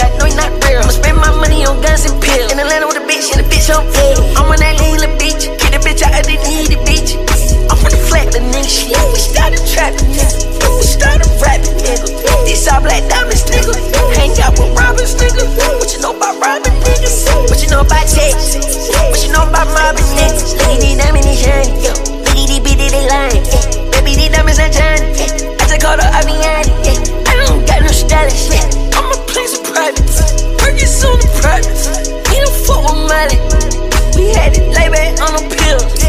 I know you not real. I'ma spend my money on guns and pills. In Atlanta with a bitch, and the bitch on bed. I'm on that lean little bitch. Get the bitch out of the need the bitch. I'm from the flat, the nigga shit. We started trapping, nigga. We started rapping, nigga. These all black diamonds, nigga. Hang out with robbers, nigga. What you know about robbing niggas? What you know about checks? What you know about mobbing niggas? Look at these diamonds, they shine. Look at these bitches, they lying. Baby, these diamonds, they shine. I just called her Aviani. I don't got no stylish. I'm on the privates. We don't fuck with Molly. We had it lay back on the pills.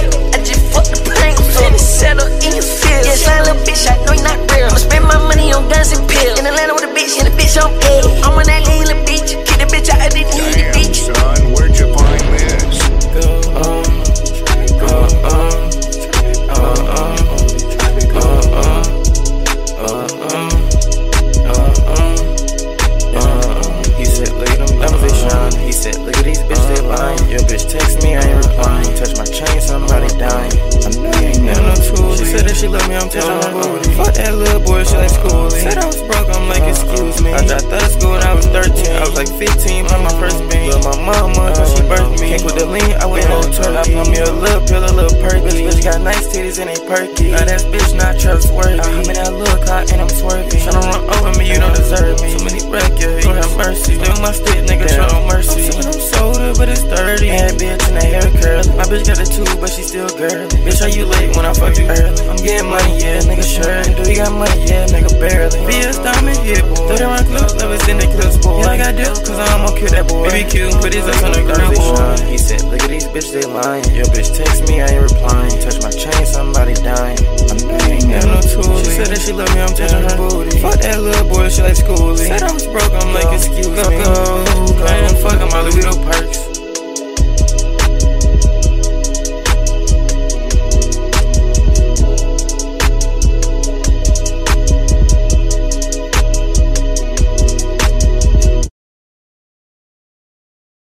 Love me, I'm telling her booty. Fuck that little boy, she like school. Said I was broke, I'm like, excuse me. I dropped out of school when I was 13. I was like 15, on my first bean. Love my mama, cause she birthed me. Can't with the lean, I went whole turkey. I me a little pill, a little perky. Bitch got nice titties and they perky. Now that bitch not trustworthy. I'm in that little car and I'm swerving. Tryna run over me, you don't deserve me. Too many records, you don't have mercy. Live my stick, bitch got a two, but she still girly. Bitch, how you late when I fuck you early? I'm getting money, yeah, nigga, surely. Do you got money? Yeah, nigga, barely. Be a diamond, yeah, boy. Throw around clips, love us in the clips, boy. Yeah, I got deals, cause I'm gonna kill that boy. Baby Q, put his ass on the ground, boy. He said, look at these bitches, they lying. Your bitch text me, I ain't replying. Touch my chain, somebody dying. I'm dying. got no tools. She said that she love me, I'm touching her booty. Fuck that little boy, she like schoolie. Said I was broke, I'm like, excuse me.